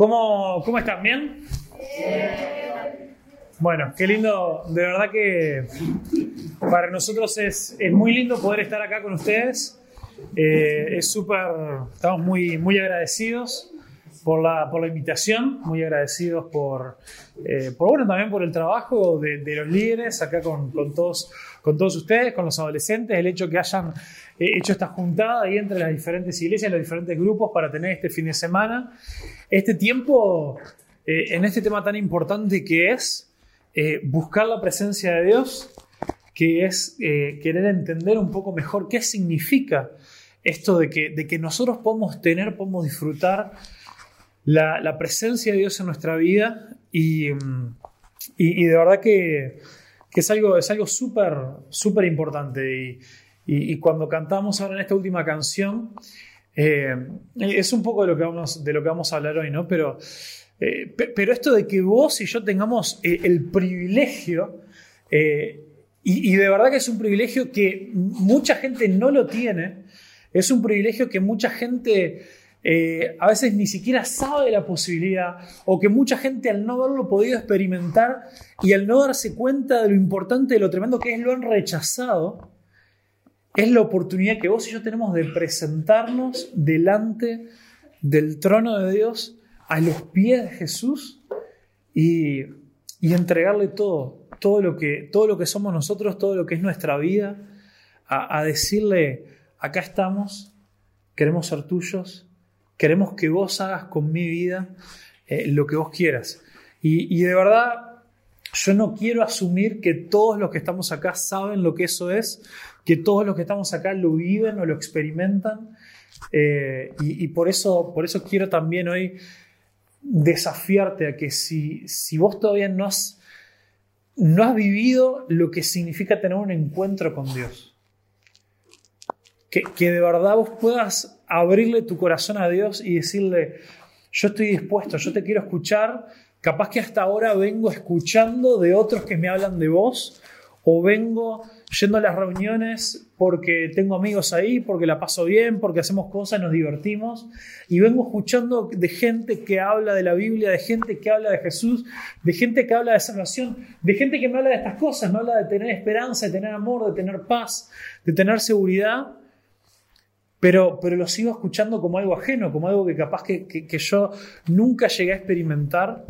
¿Cómo, cómo están? ¿Bien? Bueno, qué lindo, de verdad que para nosotros es, es muy lindo poder estar acá con ustedes. Eh, es súper, estamos muy, muy agradecidos por la, por la invitación, muy agradecidos por, eh, por, bueno, también por el trabajo de, los líderes acá con, con, todos, con todos ustedes, con los adolescentes, el hecho que hayan eh, hecho esta juntada ahí entre las diferentes iglesias, los diferentes grupos para tener este fin de semana, este tiempo eh, en este tema tan importante que es buscar la presencia de Dios, que es querer entender un poco mejor qué significa esto de que, de que nosotros podemos tener, podemos disfrutar la, presencia de Dios en nuestra vida y, y, de verdad que, es algo es algo súper importante. Y, y, cuando cantamos ahora en esta última canción eh, es un poco de lo que vamos de lo que vamos a hablar hoy no pero eh, pero esto de que vos y yo tengamos eh, el privilegio y de verdad que es un privilegio que mucha gente no lo tiene es un privilegio que mucha gente eh, a veces ni siquiera sabe de la posibilidad o que mucha gente al no haberlo podido experimentar y al no darse cuenta de lo importante, de lo tremendo que es, lo han rechazado, es la oportunidad que vos y yo tenemos de presentarnos delante del trono de Dios a los pies de Jesús y, y entregarle todo, todo lo, que, todo lo que somos nosotros, todo lo que es nuestra vida, a, a decirle, acá estamos, queremos ser tuyos, queremos que vos hagas con mi vida eh, lo que vos quieras. Y, de verdad, yo no quiero asumir que todos los que estamos acá saben lo que eso es, que todos los que estamos acá lo viven o lo experimentan. Eh, y, y, por, eso, por eso quiero también hoy desafiarte a que si, si vos todavía no has, no has vivido lo que significa tener un encuentro con Dios, que, de verdad vos puedas abrirle tu corazón a Dios y decirle, yo estoy dispuesto, yo te quiero escuchar, capaz que hasta ahora vengo escuchando de otros que me hablan de vos, o vengo yendo a las reuniones porque tengo amigos ahí, porque la paso bien, porque hacemos cosas, nos divertimos, y vengo escuchando de gente que habla de la Biblia, de gente que habla de Jesús, de gente que habla de salvación, de gente que me habla de estas cosas, me habla de tener esperanza, de tener amor, de tener paz, de tener seguridad, pero, pero lo sigo escuchando como algo ajeno, como algo que capaz que, que, yo nunca llegué a experimentar.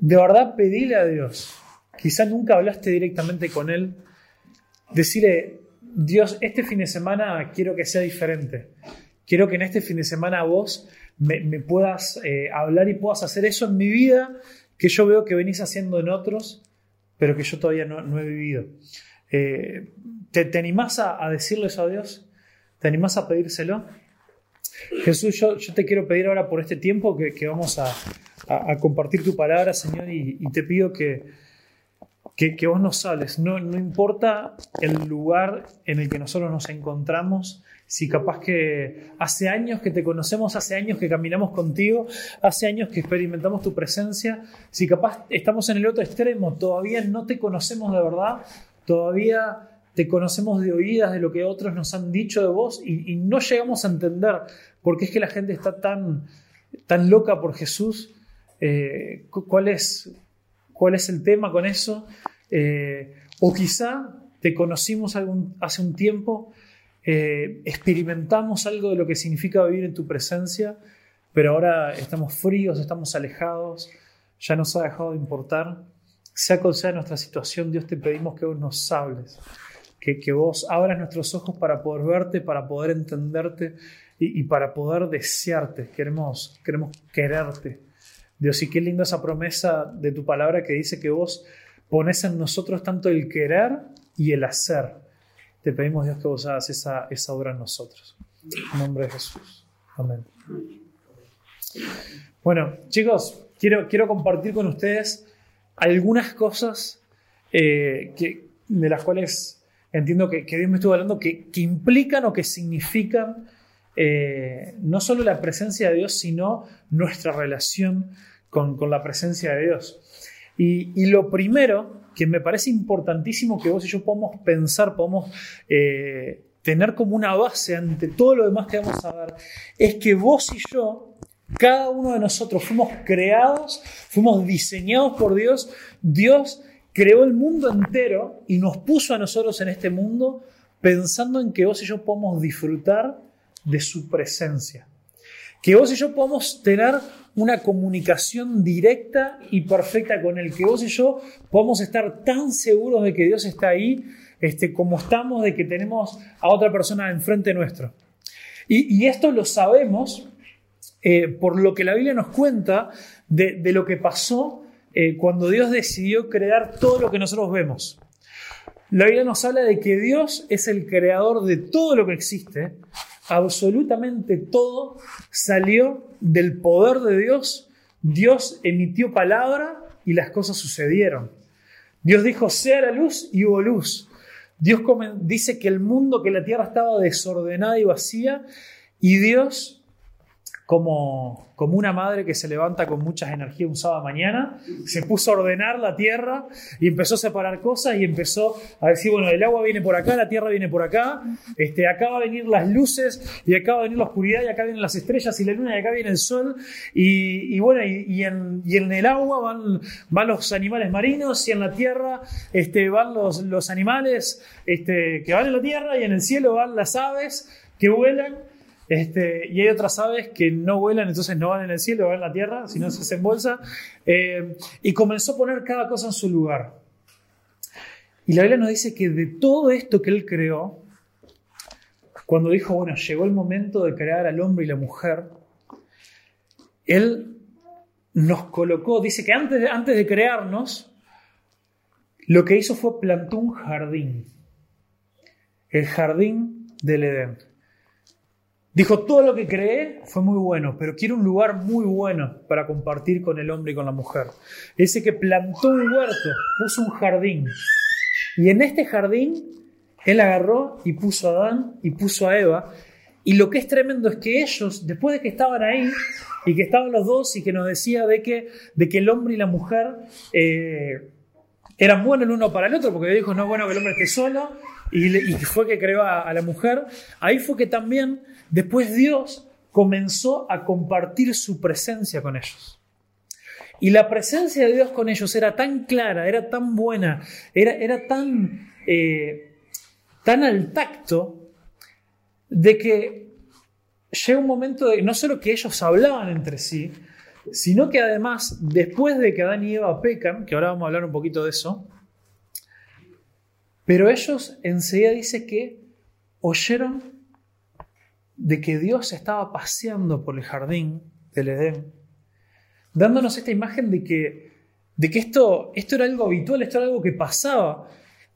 De verdad, pedile a Dios quizá nunca hablaste directamente con Él, decirle, Dios, este fin de semana quiero que sea diferente. Quiero que en este fin de semana vos me, puedas eh, hablar y puedas hacer eso en mi vida que yo veo que venís haciendo en otros, pero que yo todavía no, he vivido. Eh, ¿te, ¿te, animás a, a, decirle eso a Dios? ¿Te animás a pedírselo? Jesús, yo, te quiero pedir ahora por este tiempo que, vamos a, compartir tu palabra, Señor, y, te pido que, que, vos nos sales. No, no importa el lugar en el que nosotros nos encontramos, si capaz que hace años que te conocemos, hace años que caminamos contigo, hace años que experimentamos tu presencia, si capaz estamos en el otro extremo, todavía no te conocemos de verdad, todavía te conocemos de oídas de lo que otros nos han dicho de vos y, no llegamos a entender por qué es que la gente está tan, tan loca por Jesús. Eh, ¿cuál, es, ¿Cuál es el tema con eso? Eh, o quizá te conocimos hace un tiempo, eh, experimentamos algo de lo que significa vivir en tu presencia, pero ahora estamos fríos, estamos alejados, ya nos ha dejado de importar. Sea cual sea nuestra situación, Dios te pedimos que vos nos hables, que, vos abras nuestros ojos para poder verte, para poder entenderte y, y para poder desearte. Queremos, queremos quererte. Dios, y qué linda esa promesa de tu palabra que dice que vos pones en nosotros tanto el querer y el hacer. Te pedimos, Dios, que vos hagas esa, esa obra en nosotros. En nombre de Jesús. Amén. Bueno, chicos, quiero, quiero compartir con ustedes algunas cosas eh, que, de las cuales entiendo que, Dios me estuvo hablando, que, que, implican o que significan eh, no solo la presencia de Dios, sino nuestra relación con, con la presencia de Dios. Y, y, lo primero que me parece importantísimo que vos y yo podamos pensar, podamos eh, tener como una base ante todo lo demás que vamos a ver, es que vos y yo Cada uno de nosotros fuimos creados, fuimos diseñados por Dios. Dios creó el mundo entero y nos puso a nosotros en este mundo pensando en que vos y yo podemos disfrutar de su presencia. Que vos y yo podamos tener una comunicación directa y perfecta con Él. Que vos y yo podamos estar tan seguros de que Dios está ahí este, como estamos de que tenemos a otra persona enfrente nuestro. Y, esto lo sabemos eh, por lo que la Biblia nos cuenta de, lo que pasó eh, cuando Dios decidió crear todo lo que nosotros vemos. La Biblia nos habla de que Dios es el creador de todo lo que existe. Absolutamente todo salió del poder de Dios. Dios emitió palabra y las cosas sucedieron. Dios dijo, sea la luz y hubo luz. Dios dice que el mundo, que la tierra estaba desordenada y vacía, y Dios como, como una madre que se levanta con muchas energías un sábado mañana, se puso a ordenar la tierra y empezó a separar cosas y empezó a decir, bueno, el agua viene por acá, la tierra viene por acá, este, acá va a venir las luces y acá va a venir la oscuridad y acá vienen las estrellas y la luna y acá viene el sol y, bueno, y, en, el agua van, van los animales marinos y en la tierra este, van los, los animales este, que van en la tierra y en el cielo van las aves que vuelan. Este, y hay otras aves que no vuelan, entonces no van en el cielo, van en la tierra, sino se hacen bolsa. Eh, y comenzó a poner cada cosa en su lugar. Y la Biblia nos dice que de todo esto que él creó, cuando dijo, bueno, llegó el momento de crear al hombre y la mujer, él nos colocó, dice que antes de, antes de crearnos, lo que hizo fue plantó un jardín, el jardín del Edén. Dijo, todo lo que creé fue muy bueno, pero quiero un lugar muy bueno para compartir con el hombre y con la mujer. Ese que plantó un huerto, puso un jardín. Y en este jardín, él agarró y puso a Adán y puso a Eva. Y lo que es tremendo es que ellos, después de que estaban ahí, y que estaban los dos, y que nos decía de que, de que el hombre y la mujer eh, eran buenos el uno para el otro, porque dijo, no es bueno que el hombre esté solo, y, fue que creó a la mujer, ahí fue que también Después Dios comenzó a compartir su presencia con ellos. Y la presencia de Dios con ellos era tan clara, era tan buena, era, era tan, eh, tan al tacto, de que llega un momento de no solo que ellos hablaban entre sí, sino que además, después de que Adán y Eva pecan, que ahora vamos a hablar un poquito de eso, pero ellos enseguida dice que oyeron de que Dios estaba paseando por el jardín del Edén, dándonos esta imagen de que, de que esto, esto era algo habitual, esto era algo que pasaba,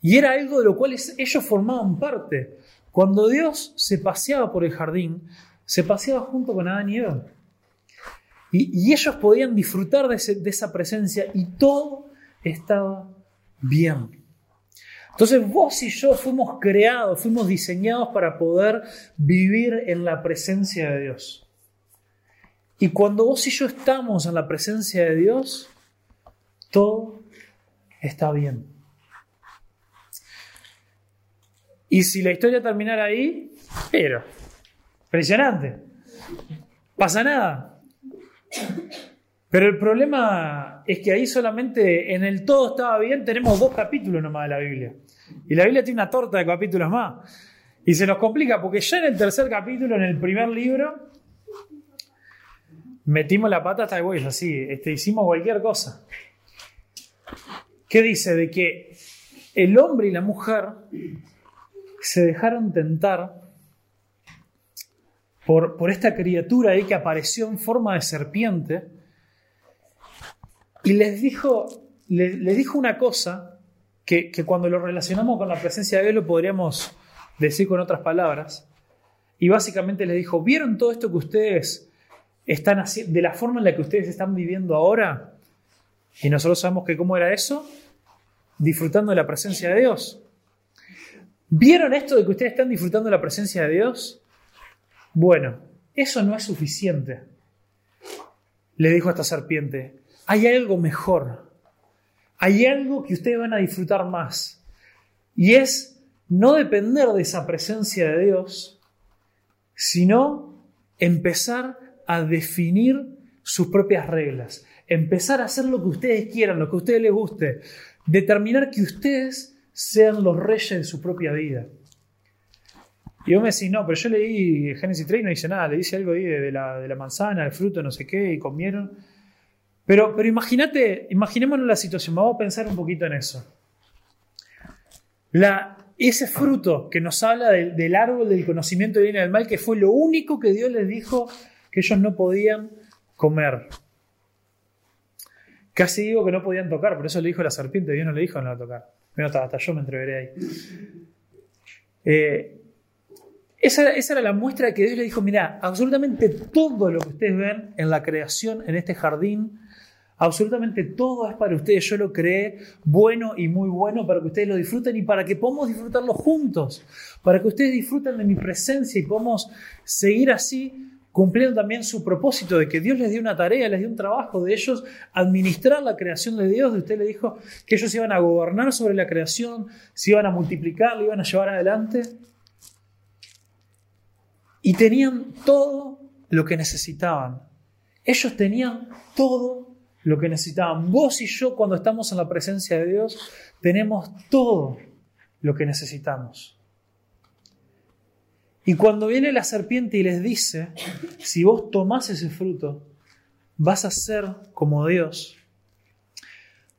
y era algo de lo cual ellos formaban parte. Cuando Dios se paseaba por el jardín, se paseaba junto con Adán y Eva. Y, ellos podían disfrutar de, de esa presencia y todo estaba bien. Entonces vos y yo fuimos creados, fuimos diseñados para poder vivir en la presencia de Dios. Y cuando vos y yo estamos en la presencia de Dios, todo está bien. Y si la historia terminara ahí, pero, impresionante, pasa nada. Pero el problema es que ahí solamente en el todo estaba bien, tenemos dos capítulos nomás de la Biblia. Y la Biblia tiene una torta de capítulos más. Y se nos complica porque ya en el tercer capítulo, en el primer libro, metimos la pata hasta el hueso, así, este, hicimos cualquier cosa. ¿Qué dice? De que el hombre y la mujer se dejaron tentar por, por esta criatura ahí que apareció en forma de serpiente y les dijo, les, dijo una cosa que, cuando lo relacionamos con la presencia de Dios lo podríamos decir con otras palabras. Y básicamente les dijo, ¿vieron todo esto que ustedes están haciendo, de la forma en la que ustedes están viviendo ahora? Y nosotros sabemos que cómo era eso, disfrutando de la presencia de Dios. ¿Vieron esto de que ustedes están disfrutando de la presencia de Dios? Bueno, eso no es suficiente. Le dijo esta serpiente, hay algo mejor. Hay algo que ustedes van a disfrutar más. Y es no depender de esa presencia de Dios, sino empezar a definir sus propias reglas, empezar a hacer lo que ustedes quieran, lo que a ustedes les guste, determinar que ustedes sean los reyes de su propia vida. Y vos me decís, no, pero yo leí Génesis 3 y no dice nada, le dice algo ahí de, la, de la manzana, el fruto, no sé qué, y comieron. Pero, pero imagínate, imaginémonos la situación, vamos a pensar un poquito en eso. La, ese fruto que nos habla del, árbol del conocimiento del bien y del mal, que fue lo único que Dios les dijo que ellos no podían comer. Casi digo que no podían tocar, por eso le dijo la serpiente, Dios no le dijo no a tocar. hasta, hasta, yo me entreveré ahí. Eh, esa, esa, era la muestra que Dios le dijo, mira, absolutamente todo lo que ustedes ven en la creación, en este jardín, absolutamente todo es para ustedes. Yo lo creé bueno y muy bueno para que ustedes lo disfruten y para que podamos disfrutarlo juntos, para que ustedes disfruten de mi presencia y podamos seguir así cumpliendo también su propósito de que Dios les dio una tarea, les dio un trabajo de ellos administrar la creación de Dios. De usted le dijo que ellos iban a gobernar sobre la creación, se iban a multiplicar, lo iban a llevar adelante. Y tenían todo lo que necesitaban. Ellos tenían todo lo que necesitaban. Vos y yo cuando estamos en la presencia de Dios tenemos todo lo que necesitamos. Y cuando viene la serpiente y les dice, si vos tomás ese fruto, vas a ser como Dios.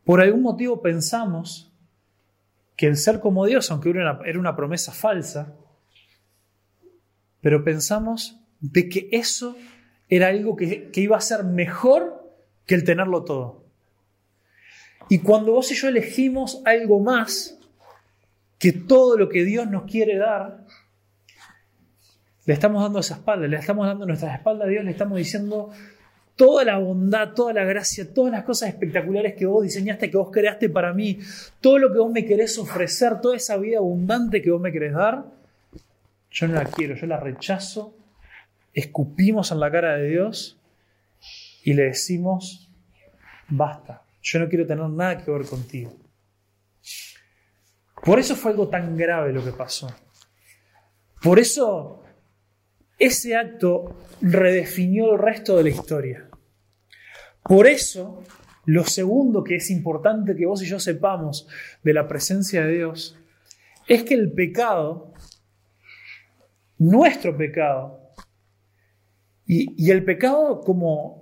Por algún motivo pensamos que el ser como Dios, aunque era una, promesa falsa, pero pensamos de que eso era algo que, que iba a ser mejor que el tenerlo todo. Y cuando vos y yo elegimos algo más que todo lo que Dios nos quiere dar, le estamos dando esa espalda, le estamos dando nuestra espalda a Dios, le estamos diciendo toda la bondad, toda la gracia, todas las cosas espectaculares que vos diseñaste, que vos creaste para mí, todo lo que vos me querés ofrecer, toda esa vida abundante que vos me querés dar, yo no la quiero, yo la rechazo, escupimos en la cara de Dios y le decimos, basta, yo no quiero tener nada que ver contigo. Por eso fue algo tan grave lo que pasó. Por eso ese acto redefinió el resto de la historia. Por eso, lo segundo que es importante que vos y yo sepamos de la presencia de Dios es que el pecado, nuestro pecado, y, el pecado como,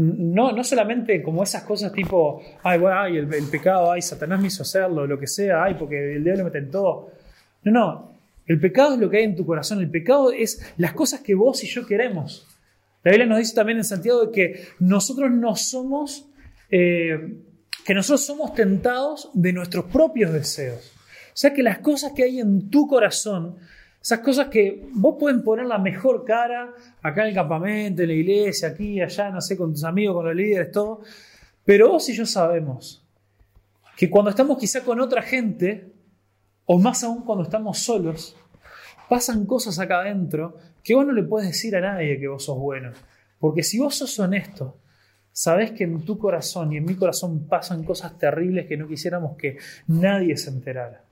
no, no solamente como esas cosas tipo, ay, bueno, ay, el, pecado, ay, Satanás me hizo hacerlo, lo que sea, ay, porque el diablo me tentó. No, no, el pecado es lo que hay en tu corazón. El pecado es las cosas que vos y yo queremos. La Biblia nos dice también en Santiago que nosotros no somos, eh, que nosotros somos tentados de nuestros propios deseos. O sea que las cosas que hay en tu corazón, esas cosas que vos pueden poner la mejor cara acá en el campamento, en la iglesia, aquí, allá, no sé, con tus amigos, con los líderes, todo. Pero vos y yo sabemos que cuando estamos quizá con otra gente, o más aún cuando estamos solos, pasan cosas acá adentro que vos no le puedes decir a nadie que vos sos bueno. Porque si vos sos honesto, sabés que en tu corazón y en mi corazón pasan cosas terribles que no quisiéramos que nadie se enterara.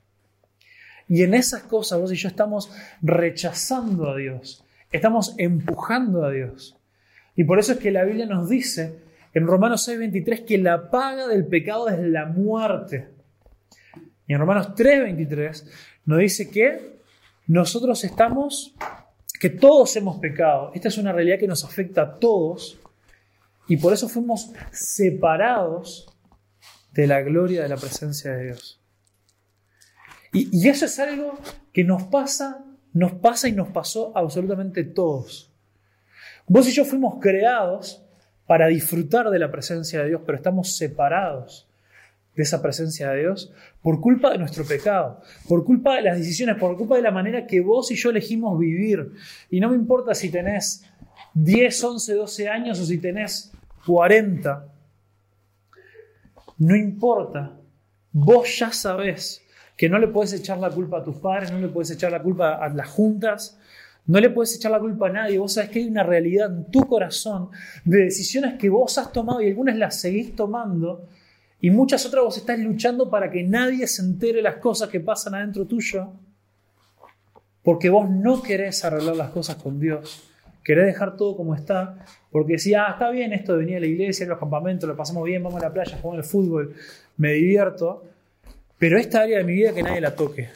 Y en esas cosas vos y yo estamos rechazando a Dios, estamos empujando a Dios. Y por eso es que la Biblia nos dice en Romanos 6:23 que la paga del pecado es la muerte. Y en Romanos 3:23 nos dice que nosotros estamos, que todos hemos pecado. Esta es una realidad que nos afecta a todos y por eso fuimos separados de la gloria de la presencia de Dios. Y, eso es algo que nos pasa, nos pasa y nos pasó absolutamente todos. Vos y yo fuimos creados para disfrutar de la presencia de Dios, pero estamos separados de esa presencia de Dios por culpa de nuestro pecado, por culpa de las decisiones, por culpa de la manera que vos y yo elegimos vivir. Y no me importa si tenés 10, 11, 12 años o si tenés 40. No importa. Vos ya sabés que no le puedes echar la culpa a tus padres, no le puedes echar la culpa a las juntas, no le puedes echar la culpa a nadie. Vos sabés que hay una realidad en tu corazón de decisiones que vos has tomado y algunas las seguís tomando y muchas otras vos estás luchando para que nadie se entere las cosas que pasan adentro tuyo, porque vos no querés arreglar las cosas con Dios, querés dejar todo como está, porque decía, ah, está bien esto de venir a la iglesia, a los campamentos, lo pasamos bien, vamos a la playa, jugamos al fútbol, me divierto, pero esta área de mi vida que nadie la toque.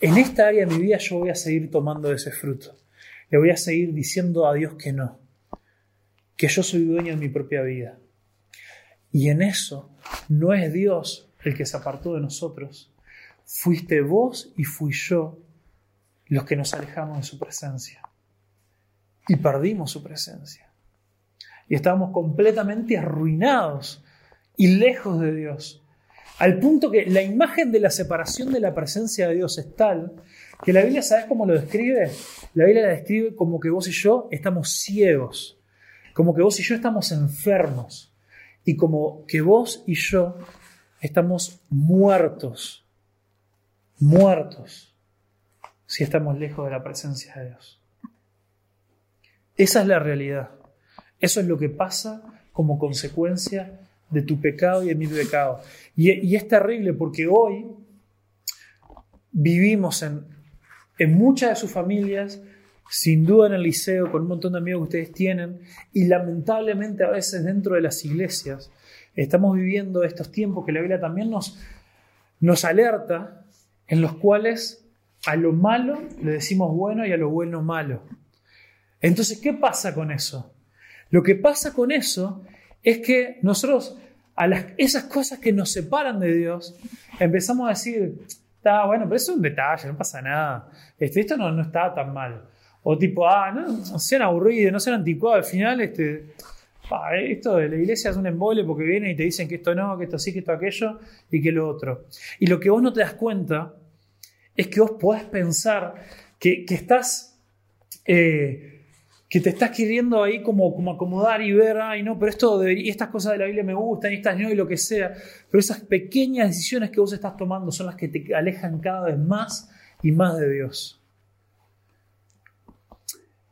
En esta área de mi vida yo voy a seguir tomando ese fruto. Le voy a seguir diciendo a Dios que no, que yo soy dueño de mi propia vida. Y en eso no es Dios el que se apartó de nosotros. Fuiste vos y fui yo los que nos alejamos de su presencia. Y perdimos su presencia. Y estábamos completamente arruinados y lejos de Dios. Al punto que la imagen de la separación de la presencia de Dios es tal que la Biblia, ¿sabes cómo lo describe? La Biblia la describe como que vos y yo estamos ciegos, como que vos y yo estamos enfermos y como que vos y yo estamos muertos, muertos, si estamos lejos de la presencia de Dios. Esa es la realidad. Eso es lo que pasa como consecuencia de tu pecado y de mi pecado. Y, es terrible porque hoy vivimos en, en muchas de sus familias, sin duda en el liceo, con un montón de amigos que ustedes tienen, y lamentablemente a veces dentro de las iglesias, estamos viviendo estos tiempos que la Biblia también nos, nos alerta, en los cuales a lo malo le decimos bueno y a lo bueno malo. Entonces, ¿qué pasa con eso? Lo que pasa con eso es que nosotros, a esas cosas que nos separan de Dios, empezamos a decir, está bueno, pero eso es un detalle, no pasa nada. Este, esto no, no está tan mal. O tipo, ah, no, no sean aburridos, no sean anticuados. Al final, este, esto de la iglesia es un embole porque vienen y te dicen que esto no, que esto sí, que esto aquello y que lo otro. Y lo que vos no te das cuenta es que vos podés pensar que, estás, eh, que te estás queriendo ahí como, como acomodar y ver, ay no, pero esto estas cosas de la Biblia me gustan, y estas no y lo que sea, pero esas pequeñas decisiones que vos estás tomando son las que te alejan cada vez más y más de Dios.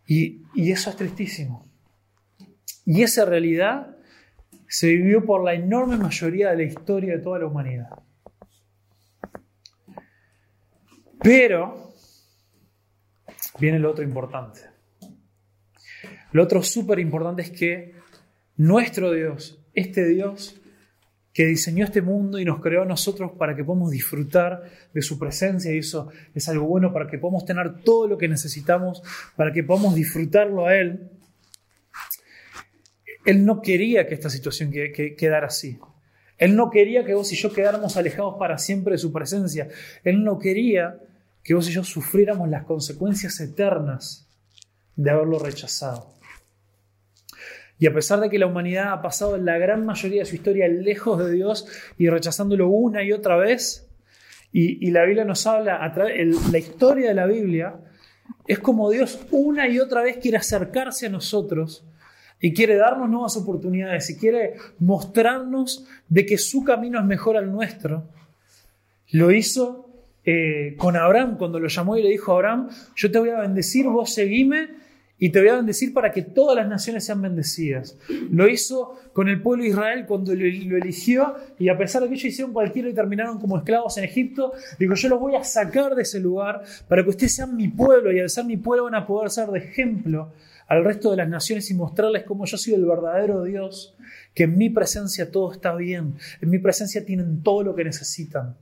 Y, y eso es tristísimo. Y esa realidad se vivió por la enorme mayoría de la historia de toda la humanidad. Pero viene lo otro importante. Lo otro súper importante es que nuestro Dios, este Dios que diseñó este mundo y nos creó a nosotros para que podamos disfrutar de su presencia, y eso es algo bueno para que podamos tener todo lo que necesitamos, para que podamos disfrutarlo a Él, Él no quería que esta situación quedara así. Él no quería que vos y yo quedáramos alejados para siempre de su presencia. Él no quería que vos y yo sufriéramos las consecuencias eternas de haberlo rechazado. Y a pesar de que la humanidad ha pasado la gran mayoría de su historia lejos de Dios y rechazándolo una y otra vez, y, la Biblia nos habla, a través, la historia de la Biblia es como Dios una y otra vez quiere acercarse a nosotros y quiere darnos nuevas oportunidades y quiere mostrarnos de que su camino es mejor al nuestro. Lo hizo eh, con Abraham, cuando lo llamó y le dijo a Abraham, yo te voy a bendecir, vos seguime y te voy a bendecir para que todas las naciones sean bendecidas. Lo hizo con el pueblo de Israel cuando lo, eligió y a pesar de que ellos hicieron cualquiera y terminaron como esclavos en Egipto, dijo, yo los voy a sacar de ese lugar para que ustedes sean mi pueblo y al ser mi pueblo van a poder ser de ejemplo al resto de las naciones y mostrarles cómo yo soy el verdadero Dios, que en mi presencia todo está bien, en mi presencia tienen todo lo que necesitan.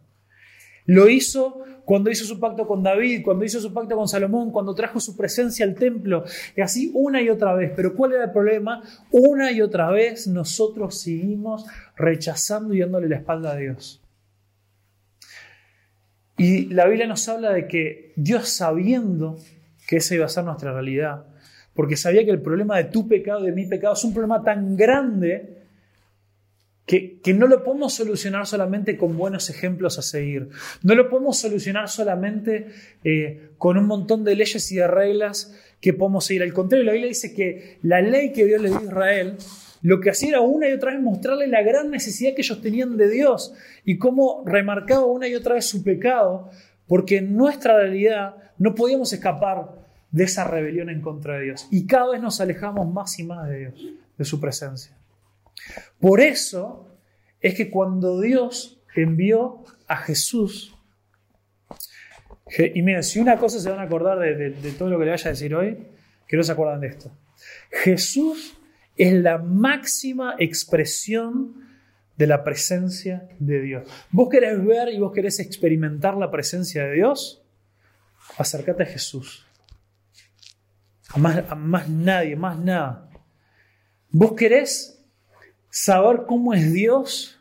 Lo hizo cuando hizo su pacto con David, cuando hizo su pacto con Salomón, cuando trajo su presencia al templo, y así una y otra vez. Pero ¿cuál era el problema? Una y otra vez nosotros seguimos rechazando y dándole la espalda a Dios. Y la Biblia nos habla de que Dios sabiendo que esa iba a ser nuestra realidad, porque sabía que el problema de tu pecado de mi pecado es un problema tan grande que, no lo podemos solucionar solamente con buenos ejemplos a seguir. No lo podemos solucionar solamente eh, con un montón de leyes y de reglas que podemos seguir. Al contrario, la Biblia dice que la ley que Dios le dio a Israel lo que hacía era una y otra vez mostrarle la gran necesidad que ellos tenían de Dios y cómo remarcaba una y otra vez su pecado, porque en nuestra realidad no podíamos escapar de esa rebelión en contra de Dios. Y cada vez nos alejamos más y más de Dios, de su presencia. Por eso es que cuando Dios envió a Jesús, y miren, si una cosa se van a acordar de, todo lo que le vaya a decir hoy, que no se acuerdan de esto. Jesús es la máxima expresión de la presencia de Dios. ¿Vos querés ver y vos querés experimentar la presencia de Dios? Acércate a Jesús. A más, a más nadie, más nada. ¿Vos querés saber cómo es Dios?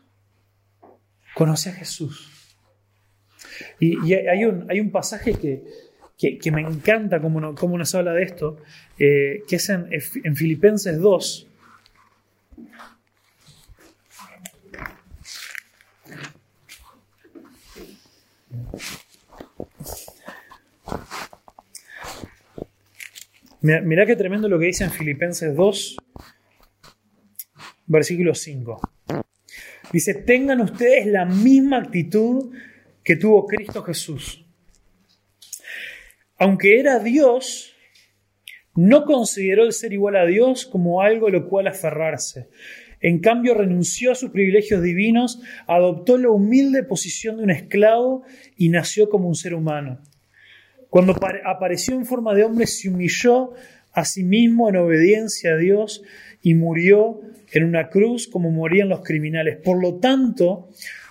Conoce a Jesús. Y, hay, un, hay, un, pasaje que, que, me encanta cómo, nos habla de esto, eh, que es en, en Filipenses 2. Mirá, qué tremendo lo que dice en Filipenses 2, versículo 5. Dice, tengan ustedes la misma actitud que tuvo Cristo Jesús. Aunque era Dios, no consideró el ser igual a Dios como algo a lo cual aferrarse. En cambio, renunció a sus privilegios divinos, adoptó la humilde posición de un esclavo y nació como un ser humano. Cuando apareció en forma de hombre, se humilló a sí mismo en obediencia a Dios y murió en una cruz como morían los criminales. Por lo tanto,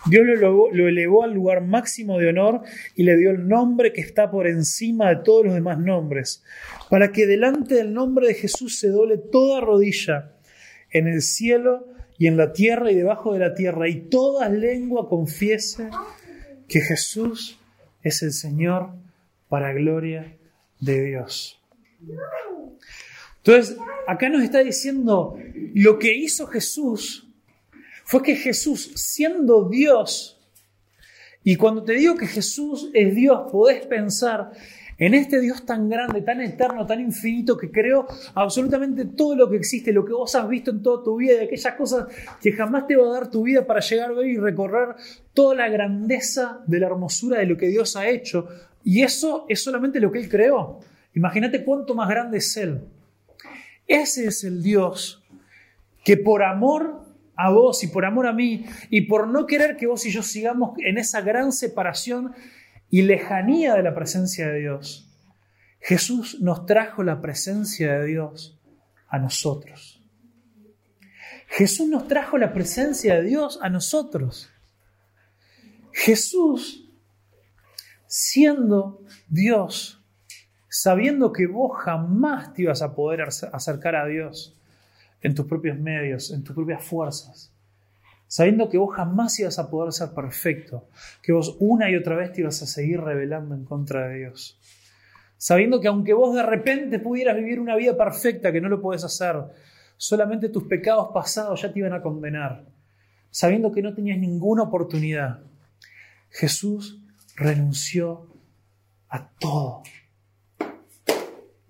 Dios lo, lo, elevó al lugar máximo de honor y le dio el nombre que está por encima de todos los demás nombres, para que delante del nombre de Jesús se doble toda rodilla en el cielo y en la tierra y debajo de la tierra, y toda lengua confiese que Jesús es el Señor para gloria de Dios. Entonces, acá nos está diciendo, lo que hizo Jesús fue que Jesús, siendo Dios, y cuando te digo que Jesús es Dios, podés pensar en este Dios tan grande, tan eterno, tan infinito, que creó absolutamente todo lo que existe, lo que vos has visto en toda tu vida, de aquellas cosas que jamás te va a dar tu vida para llegar a ver y recorrer toda la grandeza de la hermosura de lo que Dios ha hecho, y eso es solamente lo que Él creó. Imagínate cuánto más grande es Él. Ese es el Dios que por amor a vos y por amor a mí y por no querer que vos y yo sigamos en esa gran separación y lejanía de la presencia de Dios, Jesús nos trajo la presencia de Dios a nosotros. Jesús nos trajo la presencia de Dios a nosotros. Jesús siendo Dios, sabiendo que vos jamás te ibas a poder acercar a Dios en tus propios medios, en tus propias fuerzas, sabiendo que vos jamás ibas a poder ser perfecto, que vos una y otra vez te ibas a seguir rebelando en contra de Dios, sabiendo que aunque vos de repente pudieras vivir una vida perfecta, que no lo podés hacer, solamente tus pecados pasados ya te iban a condenar, sabiendo que no tenías ninguna oportunidad, Jesús renunció a todo.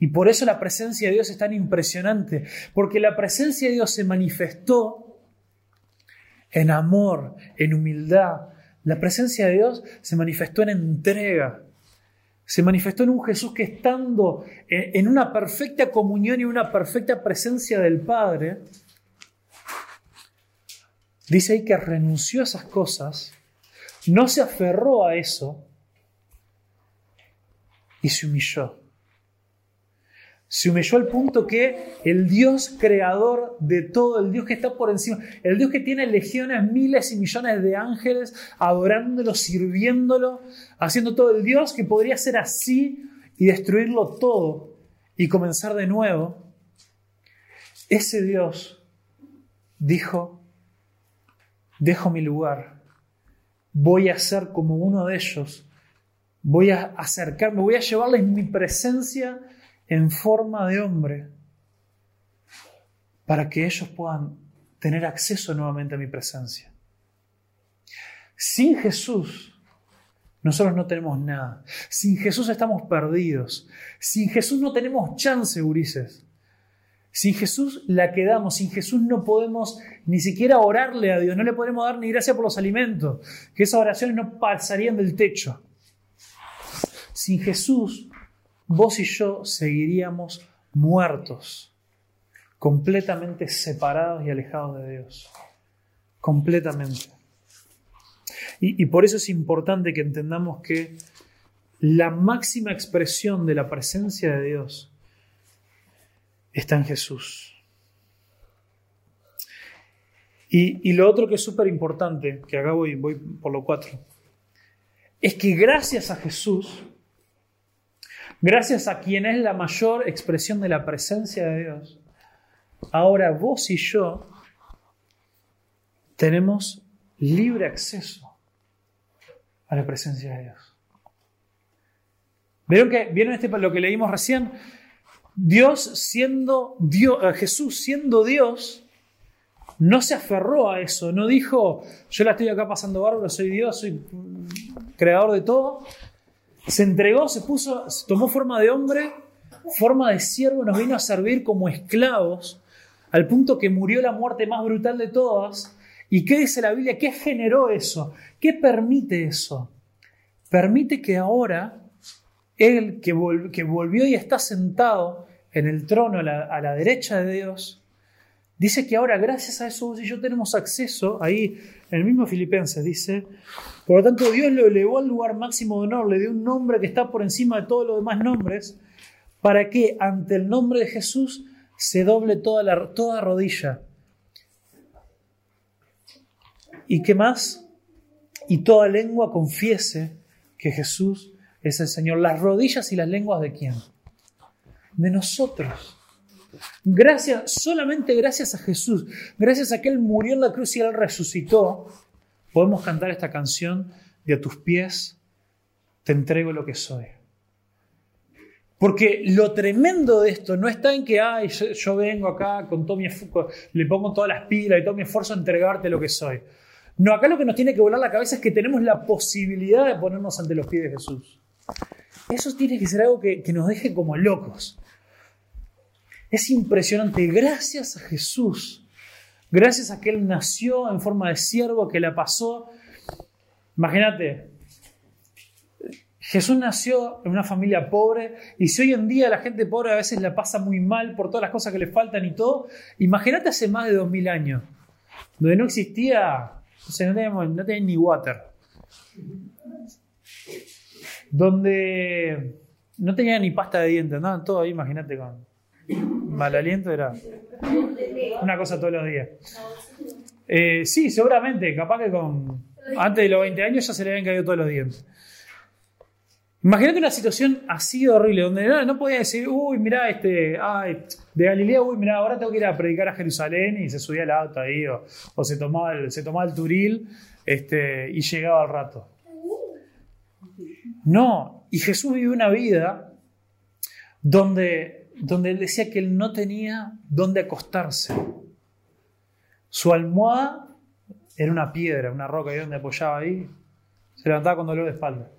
Y por eso la presencia de Dios es tan impresionante, porque la presencia de Dios se manifestó en amor, en humildad. La presencia de Dios se manifestó en entrega. Se manifestó en un Jesús que estando en una perfecta comunión y una perfecta presencia del Padre, dice ahí que renunció a esas cosas no se aferró a eso y se humilló. Se humilló al punto que el Dios creador de todo, el Dios que está por encima, el Dios que tiene legiones, miles y millones de ángeles adorándolo, sirviéndolo, haciendo todo, el Dios que podría ser así y destruirlo todo y comenzar de nuevo, ese Dios dijo, dejo mi lugar voy a ser como uno de ellos, voy a acercarme, voy a llevarles mi presencia en forma de hombre para que ellos puedan tener acceso nuevamente a mi presencia. Sin Jesús, nosotros no tenemos nada. Sin Jesús estamos perdidos. Sin Jesús no tenemos chance, Ulises. Sin Jesús la quedamos, sin Jesús no podemos ni siquiera orarle a Dios, no le podemos dar ni gracia por los alimentos, que esas oraciones no pasarían del techo. Sin Jesús, vos y yo seguiríamos muertos, completamente separados y alejados de Dios, completamente. Y, por eso es importante que entendamos que la máxima expresión de la presencia de Dios está en Jesús. Y, lo otro que es súper importante, que acá voy, voy por lo cuatro, es que gracias a Jesús, gracias a quien es la mayor expresión de la presencia de Dios, ahora vos y yo tenemos libre acceso a la presencia de Dios. ¿Vieron, que, ¿vieron este, lo que leímos recién? Dios siendo Dios, eh, Jesús siendo Dios, no se aferró a eso, no dijo, yo la estoy acá pasando bárbaro, soy Dios, soy creador de todo. Se entregó, se puso, tomó forma de hombre, forma de siervo, nos vino a servir como esclavos, al punto que murió la muerte más brutal de todas. ¿Y qué dice la Biblia? ¿Qué generó eso? ¿Qué permite eso? Permite que ahora Él, que, volvió y está sentado en el trono a la, derecha de Dios, dice que ahora gracias a eso vos y yo tenemos acceso, ahí en el mismo Filipenses dice, por lo tanto Dios lo elevó al lugar máximo de honor, le dio un nombre que está por encima de todos los demás nombres, para que ante el nombre de Jesús se doble toda, la, toda rodilla. ¿Y qué más? Y toda lengua confiese que Jesús es el Señor. Las rodillas y las lenguas de quién? De nosotros. Gracias, solamente gracias a Jesús, gracias a que Él murió en la cruz y Él resucitó, podemos cantar esta canción de a tus pies te entrego lo que soy. Porque lo tremendo de esto no está en que Ay, yo, vengo acá con todo mi le pongo todas las pilas y todo mi esfuerzo a entregarte lo que soy. No, acá lo que nos tiene que volar la cabeza es que tenemos la posibilidad de ponernos ante los pies de Jesús. Eso tiene que ser algo que, nos deje como locos. Es impresionante. Gracias a Jesús, gracias a que Él nació en forma de siervo, que la pasó. Imagínate, Jesús nació en una familia pobre y si hoy en día la gente pobre a veces la pasa muy mal por todas las cosas que le faltan y todo, imagínate hace más de dos mil años, donde no existía, o sea, no teníamos, no ni water, donde no tenía ni pasta de dientes, andaban todo ahí, imagínate con mal aliento, era una cosa todos los días. Eh, sí, seguramente, capaz que con antes de los 20 años ya se le habían caído todos los dientes. Imagínate una situación así horrible, donde no, no podía decir, uy, mira, este, ay, de Galilea, uy, mira, ahora tengo que ir a predicar a Jerusalén y se subía al auto ahí, o, se, tomaba el, se tomaba el turil este, y llegaba al rato. No, y Jesús vivió una vida donde, donde él decía que él no tenía dónde acostarse. Su almohada era una piedra, una roca, y donde apoyaba ahí, se levantaba con dolor de espalda.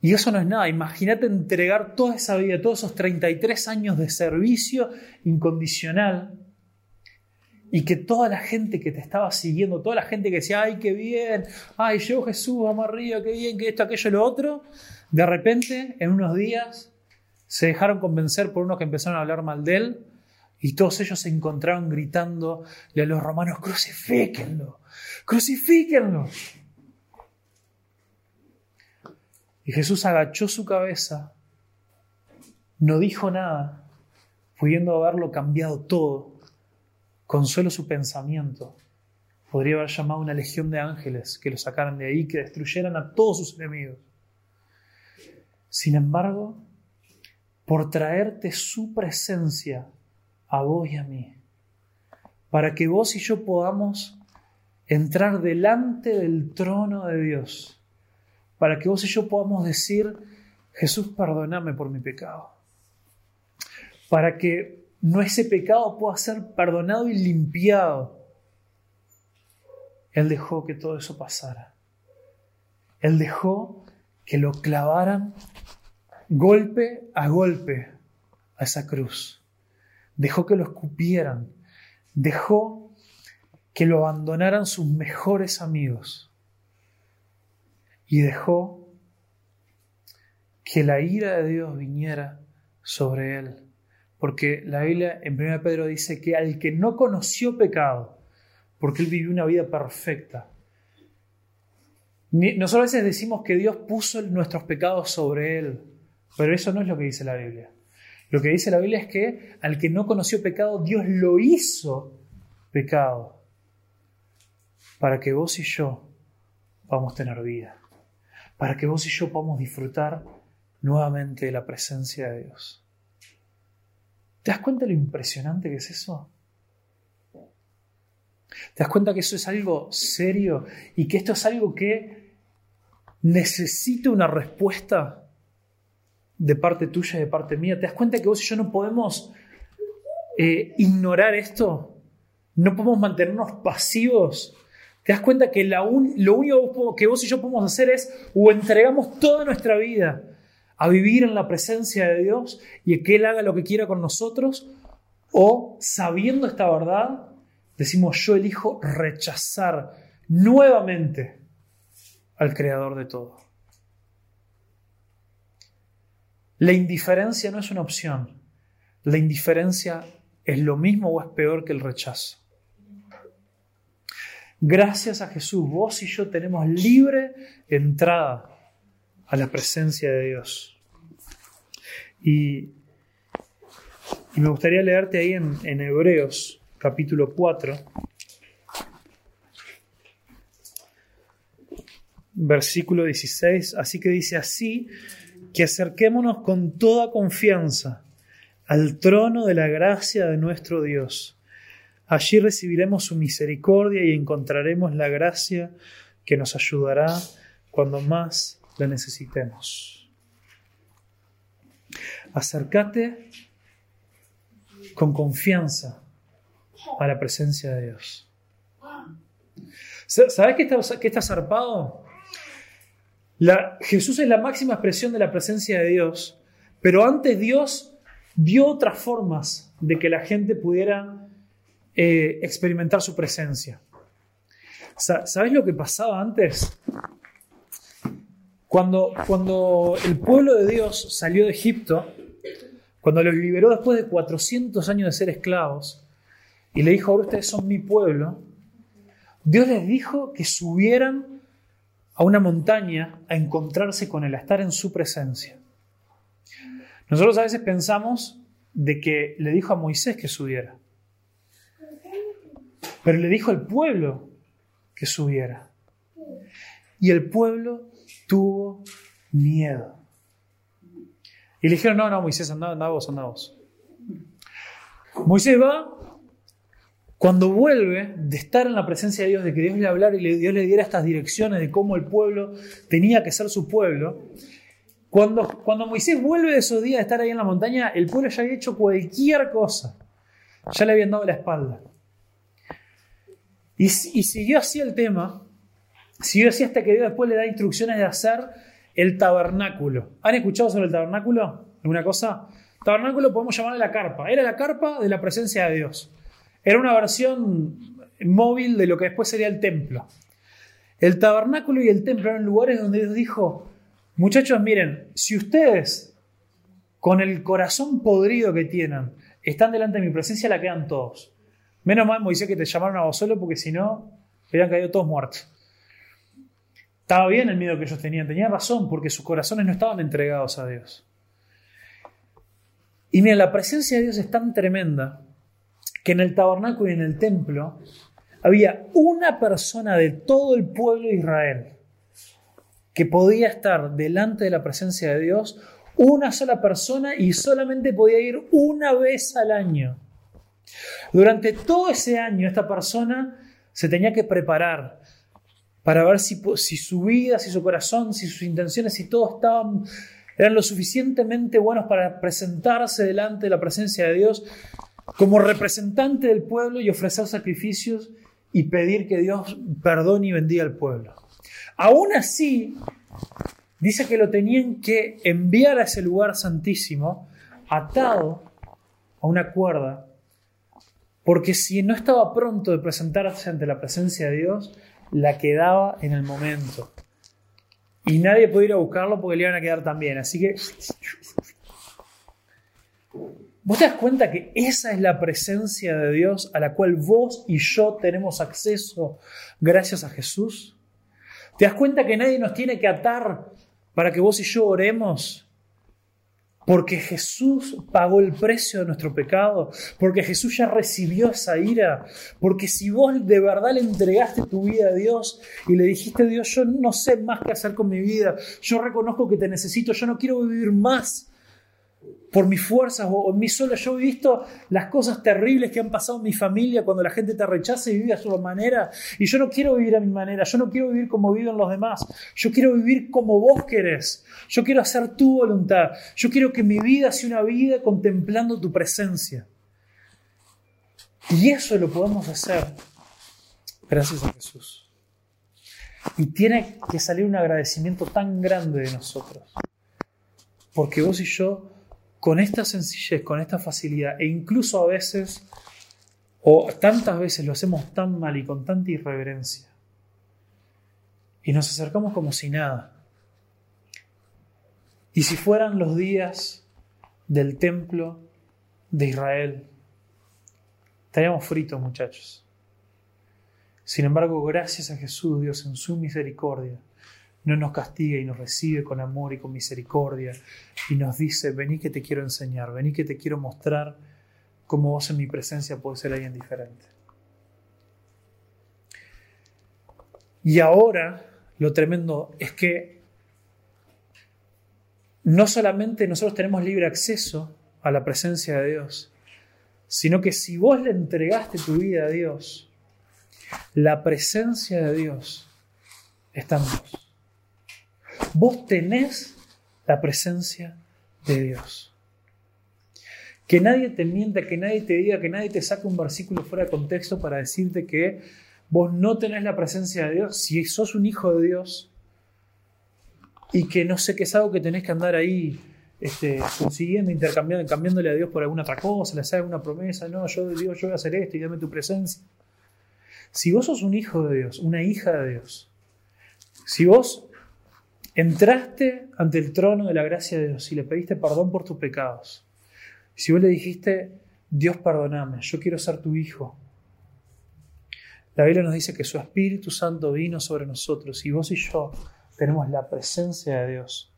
Y eso no es nada. Imagínate entregar toda esa vida, todos esos 33 años de servicio incondicional y que toda la gente que te estaba siguiendo, toda la gente que decía, ay, qué bien, ay, llegó Jesús, vamos arriba, qué bien, que esto, aquello, lo otro, de repente, en unos días, se dejaron convencer por unos que empezaron a hablar mal de él y todos ellos se encontraron gritando a los romanos, crucifíquenlo, crucifíquenlo. Y Jesús agachó su cabeza, no dijo nada, pudiendo haberlo cambiado todo, con solo su pensamiento. Podría haber llamado una legión de ángeles que lo sacaran de ahí, que destruyeran a todos sus enemigos. Sin embargo, por traerte su presencia a vos y a mí, para que vos y yo podamos entrar delante del trono de Dios para que vos y yo podamos decir, Jesús, perdóname por mi pecado. Para que no ese pecado pueda ser perdonado y limpiado. Él dejó que todo eso pasara. Él dejó que lo clavaran golpe a golpe a esa cruz. Dejó que lo escupieran. Dejó que lo abandonaran sus mejores amigos y dejó que la ira de Dios viniera sobre él. Porque la Biblia en 1 Pedro dice que al que no conoció pecado, porque él vivió una vida perfecta, nosotros a veces decimos que Dios puso nuestros pecados sobre él, pero eso no es lo que dice la Biblia. Lo que dice la Biblia es que al que no conoció pecado, Dios lo hizo pecado para que vos y yo podamos tener vida, para que vos y yo podamos disfrutar nuevamente de la presencia de Dios. ¿Te das cuenta de lo impresionante que es eso? ¿Te das cuenta que eso es algo serio y que esto es algo que necesita una respuesta de parte tuya y de parte mía? ¿Te das cuenta que vos y yo no podemos eh, ignorar esto? No podemos mantenernos pasivos. ¿Te das cuenta que lo único que vos y yo podemos hacer es o entregamos toda nuestra vida a vivir en la presencia de Dios y que Él haga lo que quiera con nosotros? O sabiendo esta verdad, decimos yo elijo rechazar nuevamente al Creador de todo. La indiferencia no es una opción. La indiferencia es lo mismo o es peor que el rechazo. Gracias a Jesús, vos y yo tenemos libre entrada a la presencia de Dios. Y, me gustaría leerte ahí en, en Hebreos capítulo 4, versículo 16. Así que dice así, que acerquémonos con toda confianza al trono de la gracia de nuestro Dios. Allí recibiremos su misericordia y encontraremos la gracia que nos ayudará cuando más la necesitemos. Acércate con confianza a la presencia de Dios. ¿Sabes qué está, qué está zarpado? Jesús es la máxima expresión de la presencia de Dios, pero antes Dios dio otras formas de que la gente pudiera eh, experimentar su presencia. ¿Sabes lo que pasaba antes? Cuando, cuando el pueblo de Dios salió de Egipto, cuando los liberó después de 400 años de ser esclavos, y le dijo, ahora ustedes son mi pueblo, Dios les dijo que subieran a una montaña a encontrarse con Él, a estar en su presencia. Nosotros a veces pensamos de que le dijo a Moisés que subiera, pero le dijo al pueblo que subiera. Y el pueblo tuvo miedo. Y le dijeron, no, no, Moisés, anda, anda vos, anda vos. Moisés va, cuando vuelve de estar en la presencia de Dios, de que Dios le hablara y Dios le diera estas direcciones de cómo el pueblo tenía que ser su pueblo, cuando, cuando Moisés vuelve de esos días de estar ahí en la montaña, el pueblo ya había hecho cualquier cosa. Ya le habían dado la espalda. Y, y siguió así el tema, siguió así hasta que Dios después le da instrucciones de hacer el tabernáculo. ¿Han escuchado sobre el tabernáculo? ¿Alguna cosa? Tabernáculo podemos llamarle la carpa. Era la carpa de la presencia de Dios. Era una versión móvil de lo que después sería el templo. El tabernáculo y el templo eran lugares donde Dios dijo, muchachos, miren, si ustedes con el corazón podrido que tienen están delante de mi presencia, la quedan todos. Menos mal, Moisés, que te llamaron a vos solo porque si no, hubieran caído todos muertos. Estaba bien el miedo que ellos tenían, tenían razón porque sus corazones no estaban entregados a Dios. Y mira, la presencia de Dios es tan tremenda que en el tabernáculo y en el templo había una persona de todo el pueblo de Israel que podía estar delante de la presencia de Dios, una sola persona y solamente podía ir una vez al año. Durante todo ese año esta persona se tenía que preparar para ver si, su vida, si su corazón, si sus intenciones, si todo estaban, eran lo suficientemente buenos para presentarse delante de la presencia de Dios como representante del pueblo y ofrecer sacrificios y pedir que Dios perdone y bendiga al pueblo. Aún así, dice que lo tenían que enviar a ese lugar santísimo atado a una cuerda, porque si no estaba pronto de presentarse ante la presencia de Dios, la quedaba en el momento. Y nadie podía ir a buscarlo porque le iban a quedar también. Así que ¿Vos te das cuenta que esa es la presencia de Dios a la cual vos y yo tenemos acceso gracias a Jesús? ¿Te das cuenta que nadie nos tiene que atar para que vos y yo oremos? porque Jesús pagó el precio de nuestro pecado, porque Jesús ya recibió esa ira, porque si vos de verdad le entregaste tu vida a Dios y le dijiste, Dios, yo no sé más qué hacer con mi vida, yo reconozco que te necesito, yo no quiero vivir más por mis fuerzas o en mí solo. Yo he visto las cosas terribles que han pasado en mi familia cuando la gente te rechaza y vive a su manera. Y yo no quiero vivir a mi manera, yo no quiero vivir como viven los demás. Yo quiero vivir como vos querés. Yo quiero hacer tu voluntad. Yo quiero que mi vida sea una vida contemplando tu presencia. Y eso lo podemos hacer gracias a Jesús. Y tiene que salir un agradecimiento tan grande de nosotros. Porque vos y yo con esta sencillez, con esta facilidad, e incluso a veces, o tantas veces lo hacemos tan mal y con tanta irreverencia, y nos acercamos como si nada. Y si fueran los días del templo de Israel, estaríamos fritos, muchachos. Sin embargo, gracias a Jesús, Dios en su misericordia, no nos castiga y nos recibe con amor y con misericordia y nos dice, vení que te quiero enseñar, vení que te quiero mostrar cómo vos en mi presencia puedes ser alguien diferente. Y ahora lo tremendo es que no solamente nosotros tenemos libre acceso a la presencia de Dios, sino que si vos le entregaste tu vida a Dios, la presencia de Dios está en vos vos tenés la presencia de Dios. Que nadie te mienta, que nadie te diga, que nadie te saque un versículo fuera de contexto para decirte que vos no tenés la presencia de Dios, si sos un hijo de Dios y que no sé qué es algo que tenés que andar ahí este, consiguiendo, intercambiando, cambiándole a Dios por alguna otra cosa, le haces alguna promesa, no, yo de Dios, yo voy a hacer esto y dame tu presencia. Si vos sos un hijo de Dios, una hija de Dios, si vos Entraste ante el trono de la gracia de Dios y le pediste perdón por tus pecados. Si vos le dijiste, Dios perdoname, yo quiero ser tu hijo. La Biblia nos dice que su Espíritu Santo vino sobre nosotros y vos y yo tenemos la presencia de Dios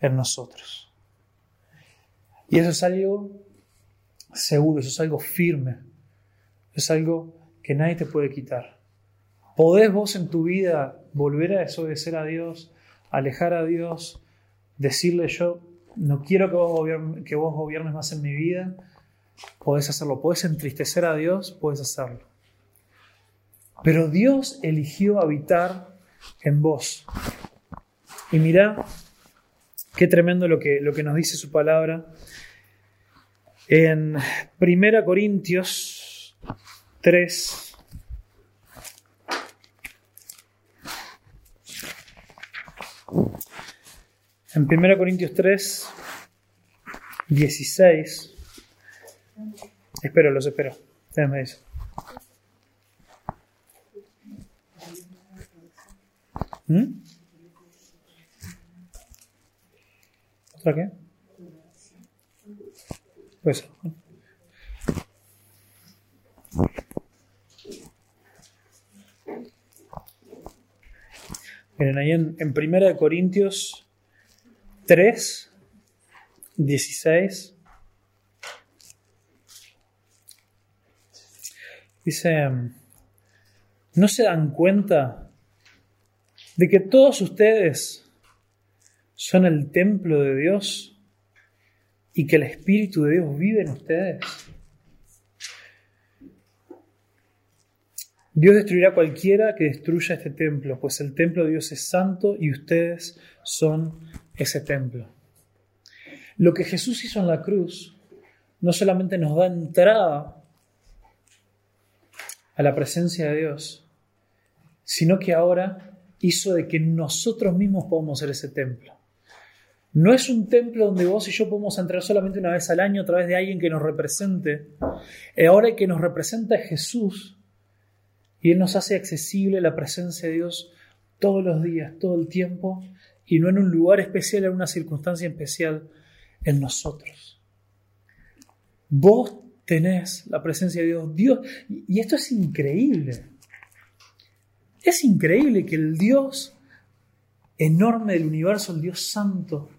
en nosotros. Y eso es algo seguro, eso es algo firme, es algo que nadie te puede quitar. ¿Podés vos en tu vida volver a desobedecer a Dios alejar a Dios, decirle yo, no quiero que vos, gobiernes, más en mi vida, podés hacerlo. Podés entristecer a Dios, puedes hacerlo. Pero Dios eligió habitar en vos. Y mira qué tremendo lo que, lo que nos dice su palabra. En 1 Corintios 3, En 1 Corintios 3, 16. Espero, los espero. Déjame eso. ¿Mm? ¿Otra qué? Pues. Miren, ahí en, en 1 Corintios 3, 16. Dice, ¿no se dan cuenta de que todos ustedes son el templo de Dios y que el Espíritu de Dios vive en ustedes? Dios destruirá a cualquiera que destruya este templo, pues el templo de Dios es santo y ustedes son ese templo. Lo que Jesús hizo en la cruz no solamente nos da entrada a la presencia de Dios, sino que ahora hizo de que nosotros mismos podamos ser ese templo. No es un templo donde vos y yo podemos entrar solamente una vez al año a través de alguien que nos represente. Ahora el que nos representa es Jesús. Y Él nos hace accesible la presencia de Dios todos los días, todo el tiempo, y no en un lugar especial, en una circunstancia especial, en nosotros. Vos tenés la presencia de Dios. Dios, y esto es increíble. Es increíble que el Dios enorme del universo, el Dios santo,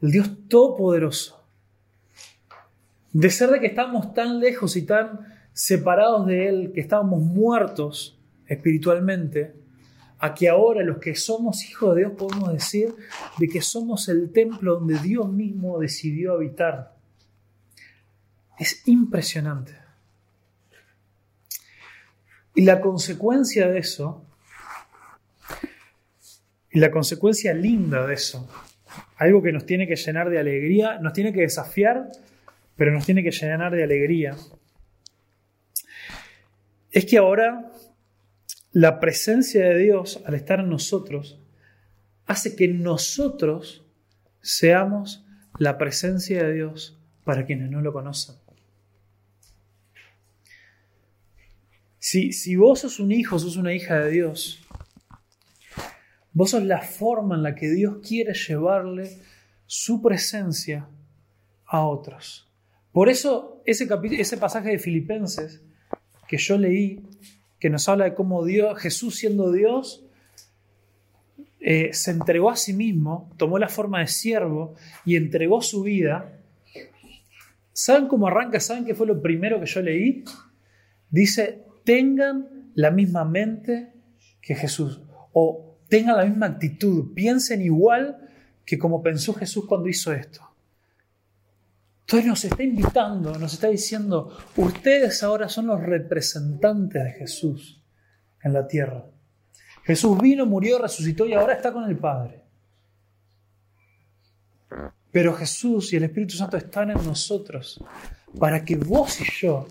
el Dios Todopoderoso, de ser de que estamos tan lejos y tan separados de Él, que estábamos muertos espiritualmente, a que ahora los que somos hijos de Dios podemos decir de que somos el templo donde Dios mismo decidió habitar. Es impresionante. Y la consecuencia de eso, y la consecuencia linda de eso, algo que nos tiene que llenar de alegría, nos tiene que desafiar, pero nos tiene que llenar de alegría, es que ahora la presencia de Dios, al estar en nosotros, hace que nosotros seamos la presencia de Dios para quienes no lo conocen. Si, si vos sos un hijo, sos una hija de Dios, vos sos la forma en la que Dios quiere llevarle su presencia a otros. Por eso ese, ese pasaje de Filipenses que yo leí que nos habla de cómo Jesús siendo Dios, eh, se entregó a sí mismo, tomó la forma de siervo y entregó su vida. ¿Saben cómo arranca? ¿Saben qué fue lo primero que yo leí? Dice, tengan la misma mente que Jesús o tengan la misma actitud, piensen igual que como pensó Jesús cuando hizo esto. Entonces nos está invitando, nos está diciendo, ustedes ahora son los representantes de Jesús en la tierra. Jesús vino, murió, resucitó y ahora está con el Padre. Pero Jesús y el Espíritu Santo están en nosotros para que vos y yo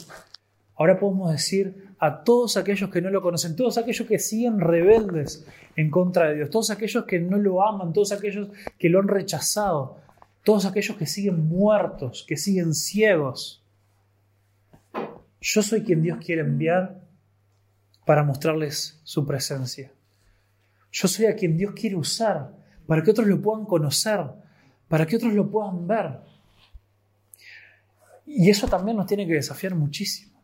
ahora podemos decir a todos aquellos que no lo conocen, todos aquellos que siguen rebeldes en contra de Dios, todos aquellos que no lo aman, todos aquellos que lo han rechazado, todos aquellos que siguen muertos, que siguen ciegos. Yo soy quien Dios quiere enviar para mostrarles su presencia. Yo soy a quien Dios quiere usar para que otros lo puedan conocer, para que otros lo puedan ver. Y eso también nos tiene que desafiar muchísimo.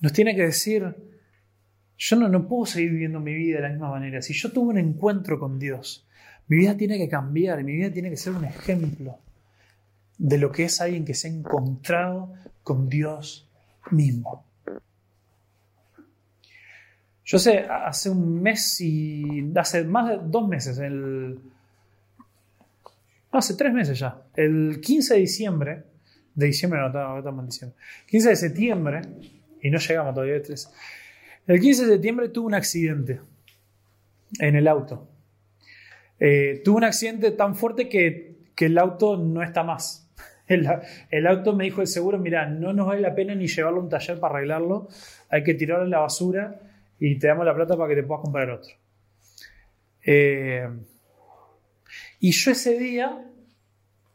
Nos tiene que decir, yo no, puedo seguir viviendo mi vida de la misma manera. Si yo tuve un encuentro con Dios, mi vida tiene que cambiar, mi vida tiene que ser un ejemplo de lo que es alguien que se ha encontrado con Dios mismo. Yo sé, hace un mes y. hace más de dos meses, el. hace tres meses ya. El 15 de diciembre. De diciembre no, estamos en diciembre. 15 de septiembre, y no llegamos todavía a tres. El 15 de septiembre tuve un accidente en el auto. Eh, tuve un accidente tan fuerte que, el auto no está más. El, auto me dijo el seguro, mira, no nos vale la pena ni llevarlo a un taller para arreglarlo, hay que tirarlo en la basura y te damos la plata para que te puedas comprar otro. Eh, y yo ese día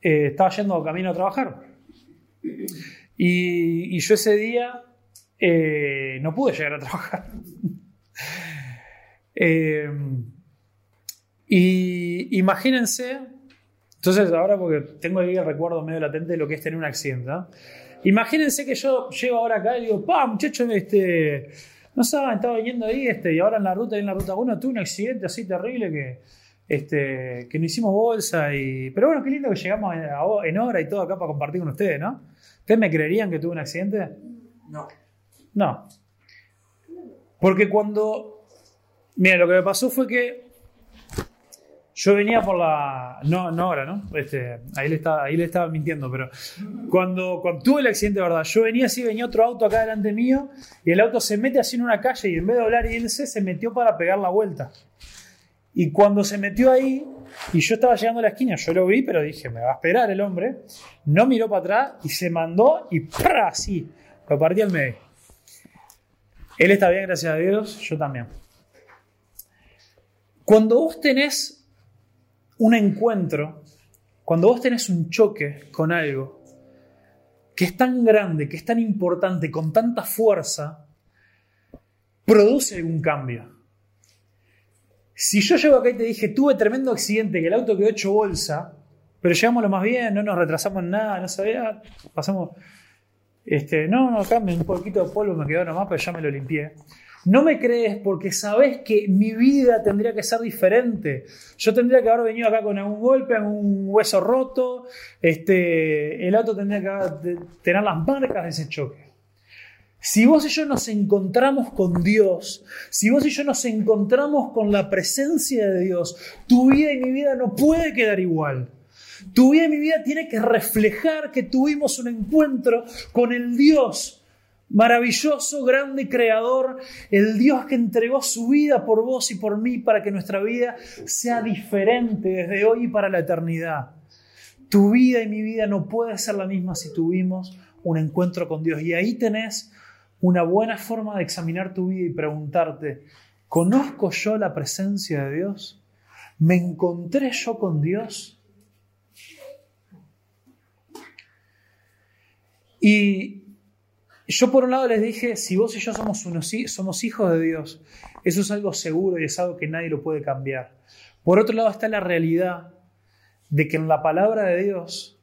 eh, estaba yendo camino a trabajar. Y, y yo ese día no pude llegar a trabajar. Y imagínense, entonces ahora porque tengo ahí el recuerdo medio latente de lo que es tener un accidente, imagínense que yo llego ahora acá y digo, pa, muchachos, este, no saben, estaba yendo ahí, este, y ahora en la ruta, en la ruta 1, tuve un accidente así terrible que, este, que no hicimos bolsa, y, pero bueno, qué lindo que llegamos en hora y todo acá para compartir con ustedes, ¿no? ¿Ustedes me creerían que tuve un accidente? No. No. Porque cuando, mira, lo que me pasó fue que yo venía por la. No, no ahora, ¿no? Este, ahí, le estaba, ahí le estaba mintiendo, pero cuando, cuando tuve el accidente, verdad, yo venía así, venía otro auto acá delante mío, y el auto se mete así en una calle, y en vez de doblar y irse, se metió para pegar la vuelta. Y cuando se metió ahí, y yo estaba llegando a la esquina, yo lo vi, pero dije, me va a esperar el hombre. No miró para atrás y se mandó y ¡pra! así, lo partí al medio. Él está bien, gracias a Dios, yo también. Cuando vos tenés un encuentro, cuando vos tenés un choque con algo que es tan grande, que es tan importante, con tanta fuerza, produce un cambio. Si yo llego acá y te dije, tuve tremendo accidente, que el auto quedó hecho bolsa, pero llegamos lo más bien, no nos retrasamos en nada, no sabía, pasamos, este, no, no, cambio un poquito de polvo me quedó nomás, pero ya me lo limpié. No me crees porque sabes que mi vida tendría que ser diferente. Yo tendría que haber venido acá con algún golpe, algún hueso roto. Este, el auto tendría que tener las marcas de ese choque. Si vos y yo nos encontramos con Dios, si vos y yo nos encontramos con la presencia de Dios, tu vida y mi vida no puede quedar igual. Tu vida y mi vida tiene que reflejar que tuvimos un encuentro con el Dios maravilloso, grande creador, el Dios que entregó su vida por vos y por mí para que nuestra vida sea diferente desde hoy y para la eternidad. Tu vida y mi vida no puede ser la misma si tuvimos un encuentro con Dios. Y ahí tenés una buena forma de examinar tu vida y preguntarte, ¿conozco yo la presencia de Dios? ¿Me encontré yo con Dios? Y yo por un lado les dije, si vos y yo somos, unos, somos hijos de Dios, eso es algo seguro y es algo que nadie lo puede cambiar. Por otro lado está la realidad de que en la palabra de Dios,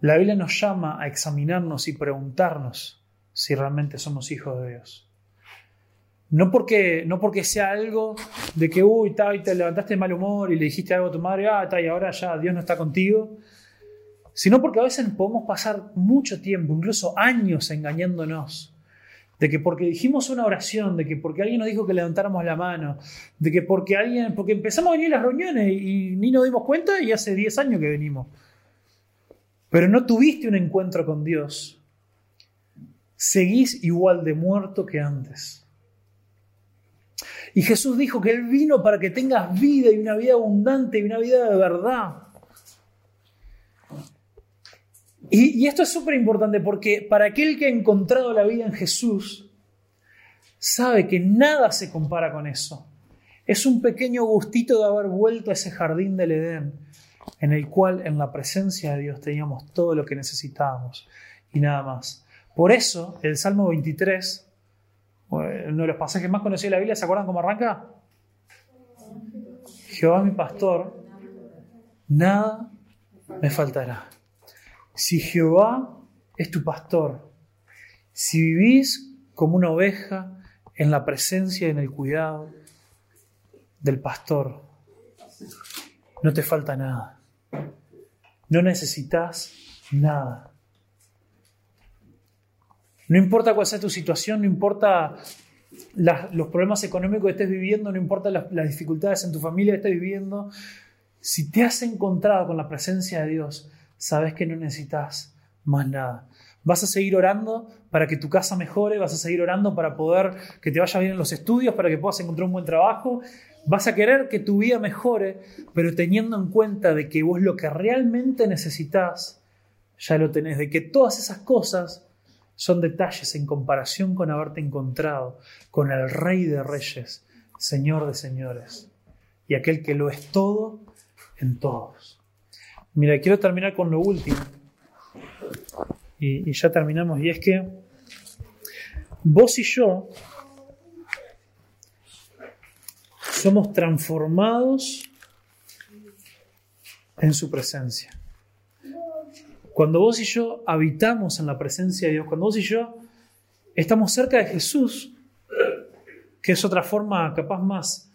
la Biblia nos llama a examinarnos y preguntarnos si realmente somos hijos de Dios. No porque, no porque sea algo de que, uy, y te levantaste de mal humor y le dijiste algo a tu madre, ah, y ahora ya Dios no está contigo, sino porque a veces podemos pasar mucho tiempo, incluso años engañándonos. De que porque dijimos una oración, de que porque alguien nos dijo que levantáramos la mano, de que porque alguien, porque empezamos a venir a las reuniones y, y ni nos dimos cuenta y hace 10 años que venimos. Pero no tuviste un encuentro con Dios seguís igual de muerto que antes. Y Jesús dijo que Él vino para que tengas vida y una vida abundante y una vida de verdad. Y, esto es súper importante porque para aquel que ha encontrado la vida en Jesús, sabe que nada se compara con eso. Es un pequeño gustito de haber vuelto a ese jardín del Edén, en el cual en la presencia de Dios teníamos todo lo que necesitábamos y nada más. Por eso, el Salmo 23, uno de los pasajes más conocidos de la Biblia, ¿se acuerdan cómo arranca? Jehová mi pastor, nada me faltará. Si Jehová es tu pastor, si vivís como una oveja en la presencia y en el cuidado del pastor, no te falta nada. No necesitas nada. No importa cuál sea tu situación, no importa los problemas económicos que estés viviendo, no importa las, dificultades en tu familia que estés viviendo, si te has encontrado con la presencia de Dios, sabes que no necesitas más nada. Vas a seguir orando para que tu casa mejore, vas a seguir orando para poder que te vaya bien en los estudios, para que puedas encontrar un buen trabajo. Vas a querer que tu vida mejore, pero teniendo en cuenta de que vos lo que realmente necesitas, ya lo tenés, de que todas esas cosas son detalles en comparación con haberte encontrado con el Rey de Reyes, Señor de Señores, y aquel que lo es todo en todos. Mira, quiero terminar con lo último, y, ya terminamos, y es que vos y yo somos transformados en su presencia. Cuando vos y yo habitamos en la presencia de Dios, cuando vos y yo estamos cerca de Jesús, que es otra forma capaz más,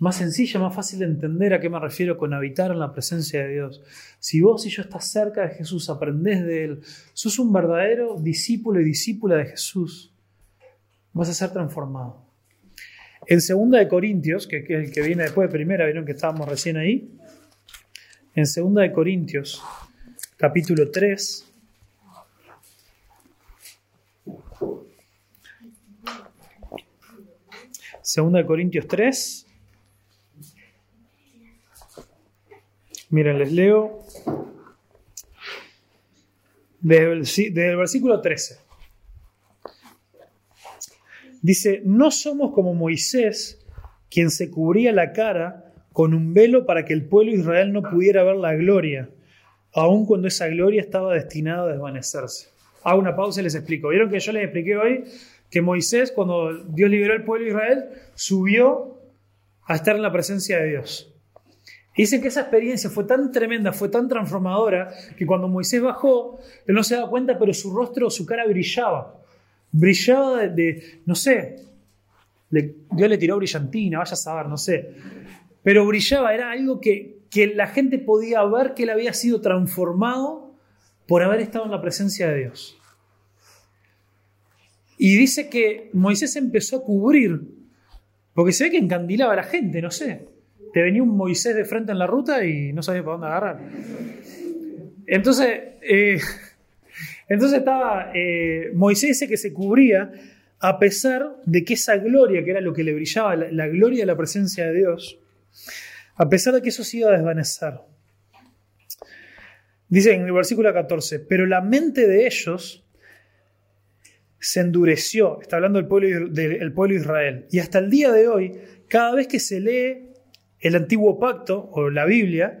más sencilla, más fácil de entender a qué me refiero con habitar en la presencia de Dios. Si vos y yo estás cerca de Jesús, aprendés de Él, sos un verdadero discípulo y discípula de Jesús, vas a ser transformado. En segunda de Corintios, que, es el que viene después de primera, vieron que estábamos recién ahí. En segunda de Corintios, capítulo 3. Segunda de Corintios 3. Miren, les leo desde el, versículo 13. Dice, no somos como Moisés, quien se cubría la cara con un velo para que el pueblo de Israel no pudiera ver la gloria aun cuando esa gloria estaba destinada a desvanecerse. Hago una pausa y les explico. ¿Vieron que yo les expliqué hoy que Moisés, cuando Dios liberó al pueblo de Israel, subió a estar en la presencia de Dios? Dicen que esa experiencia fue tan tremenda, fue tan transformadora, que cuando Moisés bajó, él no se daba cuenta, pero su rostro, su cara brillaba. Brillaba de, no sé, Dios le tiró brillantina, vaya a saber, no sé. Pero brillaba, era algo que, que la gente podía ver que él había sido transformado por haber estado en la presencia de Dios. Y dice que Moisés empezó a cubrir, porque se ve que encandilaba a la gente, no sé. Te venía un Moisés de frente en la ruta y no sabía para dónde agarrar. Entonces, eh, entonces estaba, eh, Moisés dice que se cubría a pesar de que esa gloria, que era lo que le brillaba, la, gloria de la presencia de Dios, a pesar de que eso se iba a desvanecer. Dice en el versículo 14, pero la mente de ellos se endureció, está hablando del pueblo de Israel, y hasta el día de hoy, cada vez que se lee el antiguo pacto o la Biblia,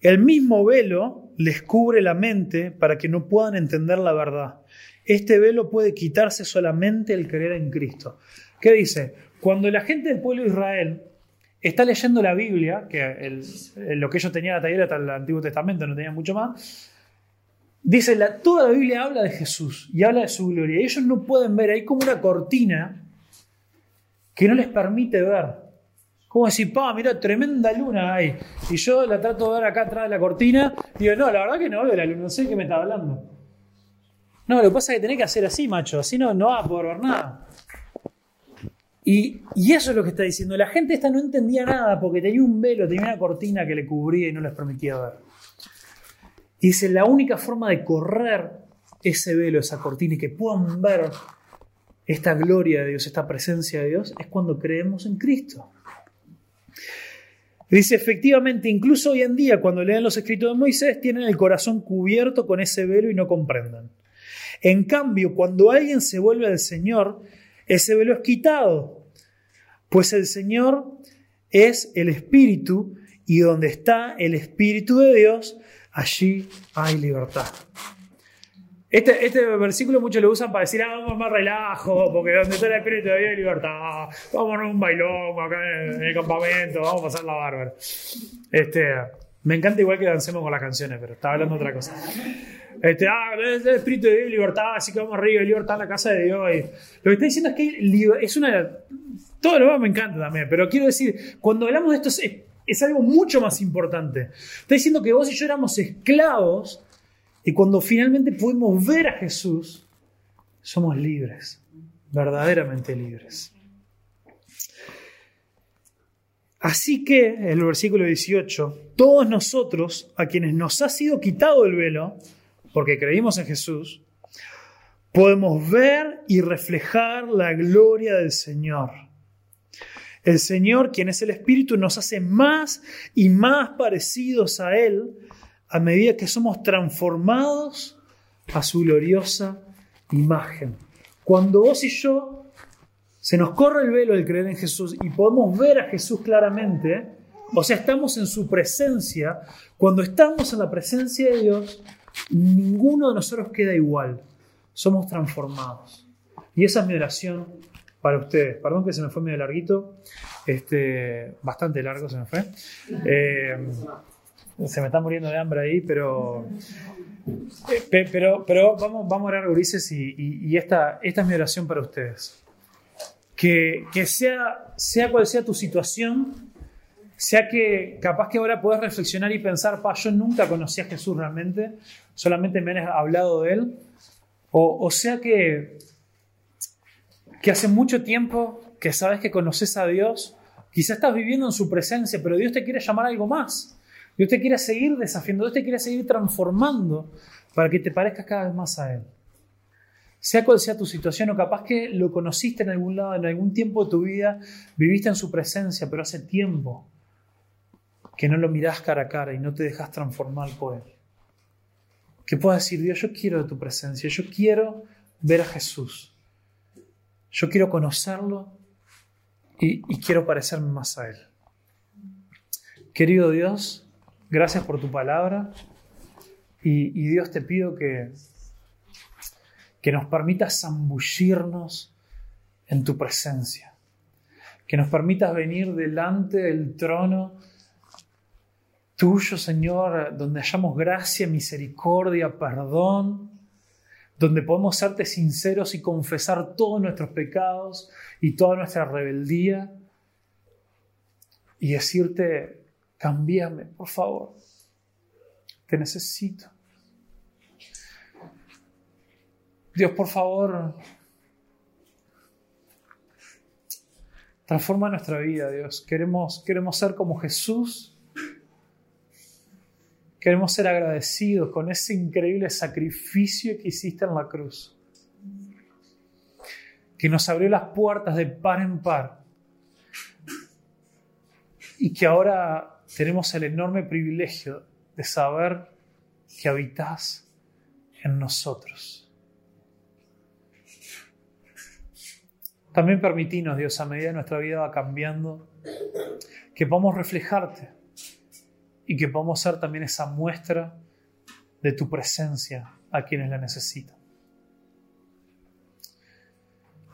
el mismo velo les cubre la mente para que no puedan entender la verdad. Este velo puede quitarse solamente el creer en Cristo. ¿Qué dice? Cuando la gente del pueblo de Israel está leyendo la Biblia, que lo que ellos tenían la taller hasta el Antiguo Testamento, no tenían mucho más, dice, la, toda la Biblia habla de Jesús y habla de su gloria. Ellos no pueden ver, hay como una cortina que no les permite ver. Como decir, pa, mira, tremenda luna hay. Y yo la trato de ver acá atrás de la cortina. Y digo, no, la verdad que no veo la luna, no sé qué me está hablando. No, lo que pasa es que tenés que hacer así, macho, así no, no vas a poder ver nada. Y, eso es lo que está diciendo. La gente esta no entendía nada porque tenía un velo, tenía una cortina que le cubría y no les permitía ver. Y dice, la única forma de correr ese velo, esa cortina y que puedan ver esta gloria de Dios, esta presencia de Dios, es cuando creemos en Cristo. Dice, efectivamente, incluso hoy en día, cuando leen los escritos de Moisés, tienen el corazón cubierto con ese velo y no comprenden. En cambio, cuando alguien se vuelve al Señor, ese velo es quitado, pues el Señor es el Espíritu y donde está el Espíritu de Dios, allí hay libertad. Este, este versículo muchos lo usan para decir, ah, vamos más relajo, porque donde está el Espíritu de Dios hay libertad, vamos a un bailón acá en el campamento, vamos a pasar la bárbara. Este, me encanta igual que dancemos con las canciones, pero estaba hablando de otra cosa. Este, ah, es el espíritu de Dios, libertad, así que vamos arriba, libertad en la casa de Dios. lo que está diciendo es que es una. Todo lo demás me encanta también, pero quiero decir, cuando hablamos de esto es, es algo mucho más importante. Está diciendo que vos y yo éramos esclavos y cuando finalmente pudimos ver a Jesús, somos libres, verdaderamente libres. Así que, el versículo 18, todos nosotros, a quienes nos ha sido quitado el velo, porque creímos en Jesús, podemos ver y reflejar la gloria del Señor. El Señor, quien es el Espíritu, nos hace más y más parecidos a Él a medida que somos transformados a su gloriosa imagen. Cuando vos y yo se nos corre el velo del creer en Jesús y podemos ver a Jesús claramente, o sea, estamos en su presencia, cuando estamos en la presencia de Dios, ninguno de nosotros queda igual. Somos transformados. Y esa es mi oración para ustedes. Perdón que se me fue medio larguito. Este, bastante largo se me fue. Eh, se me está muriendo de hambre ahí, pero. Pero, pero vamos, vamos a orar, Ulises, y, esta, esta es mi oración para ustedes. Que, que sea, sea cual sea tu situación, sea que capaz que ahora puedes reflexionar y pensar, pa, yo nunca conocí a Jesús realmente, solamente me han hablado de Él. O, sea que, que hace mucho tiempo que sabes que conoces a Dios, quizás estás viviendo en su presencia, pero Dios te quiere llamar algo más. Dios te quiere seguir desafiando, Dios te quiere seguir transformando para que te parezcas cada vez más a Él. Sea cual sea tu situación, o capaz que lo conociste en algún lado, en algún tiempo de tu vida, viviste en su presencia, pero hace tiempo que no lo mirás cara a cara y no te dejas transformar por Él. Que puedas decir, Dios, yo quiero de tu presencia, yo quiero ver a Jesús, yo quiero conocerlo y, quiero parecerme más a Él. Querido Dios, gracias por tu palabra. Y, Dios te pido que, que nos permitas zambullirnos en tu presencia, que nos permitas venir delante del trono tuyo, Señor, donde hallamos gracia, misericordia, perdón, donde podemos serte sinceros y confesar todos nuestros pecados y toda nuestra rebeldía y decirte, cámbiame, por favor, te necesito. Dios, por favor, transforma nuestra vida, Dios. Queremos, queremos ser como Jesús. Queremos ser agradecidos con ese increíble sacrificio que hiciste en la cruz. Que nos abrió las puertas de par en par. Y que ahora tenemos el enorme privilegio de saber que habitas en nosotros. También permitinos, Dios, a medida que nuestra vida va cambiando, que podamos reflejarte y que podamos ser también esa muestra de tu presencia a quienes la necesitan.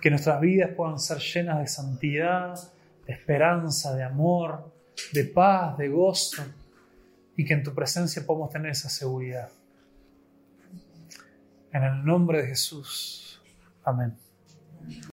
Que nuestras vidas puedan ser llenas de santidad, de esperanza, de amor, de paz, de gozo, y que en tu presencia podamos tener esa seguridad. En el nombre de Jesús. Amén.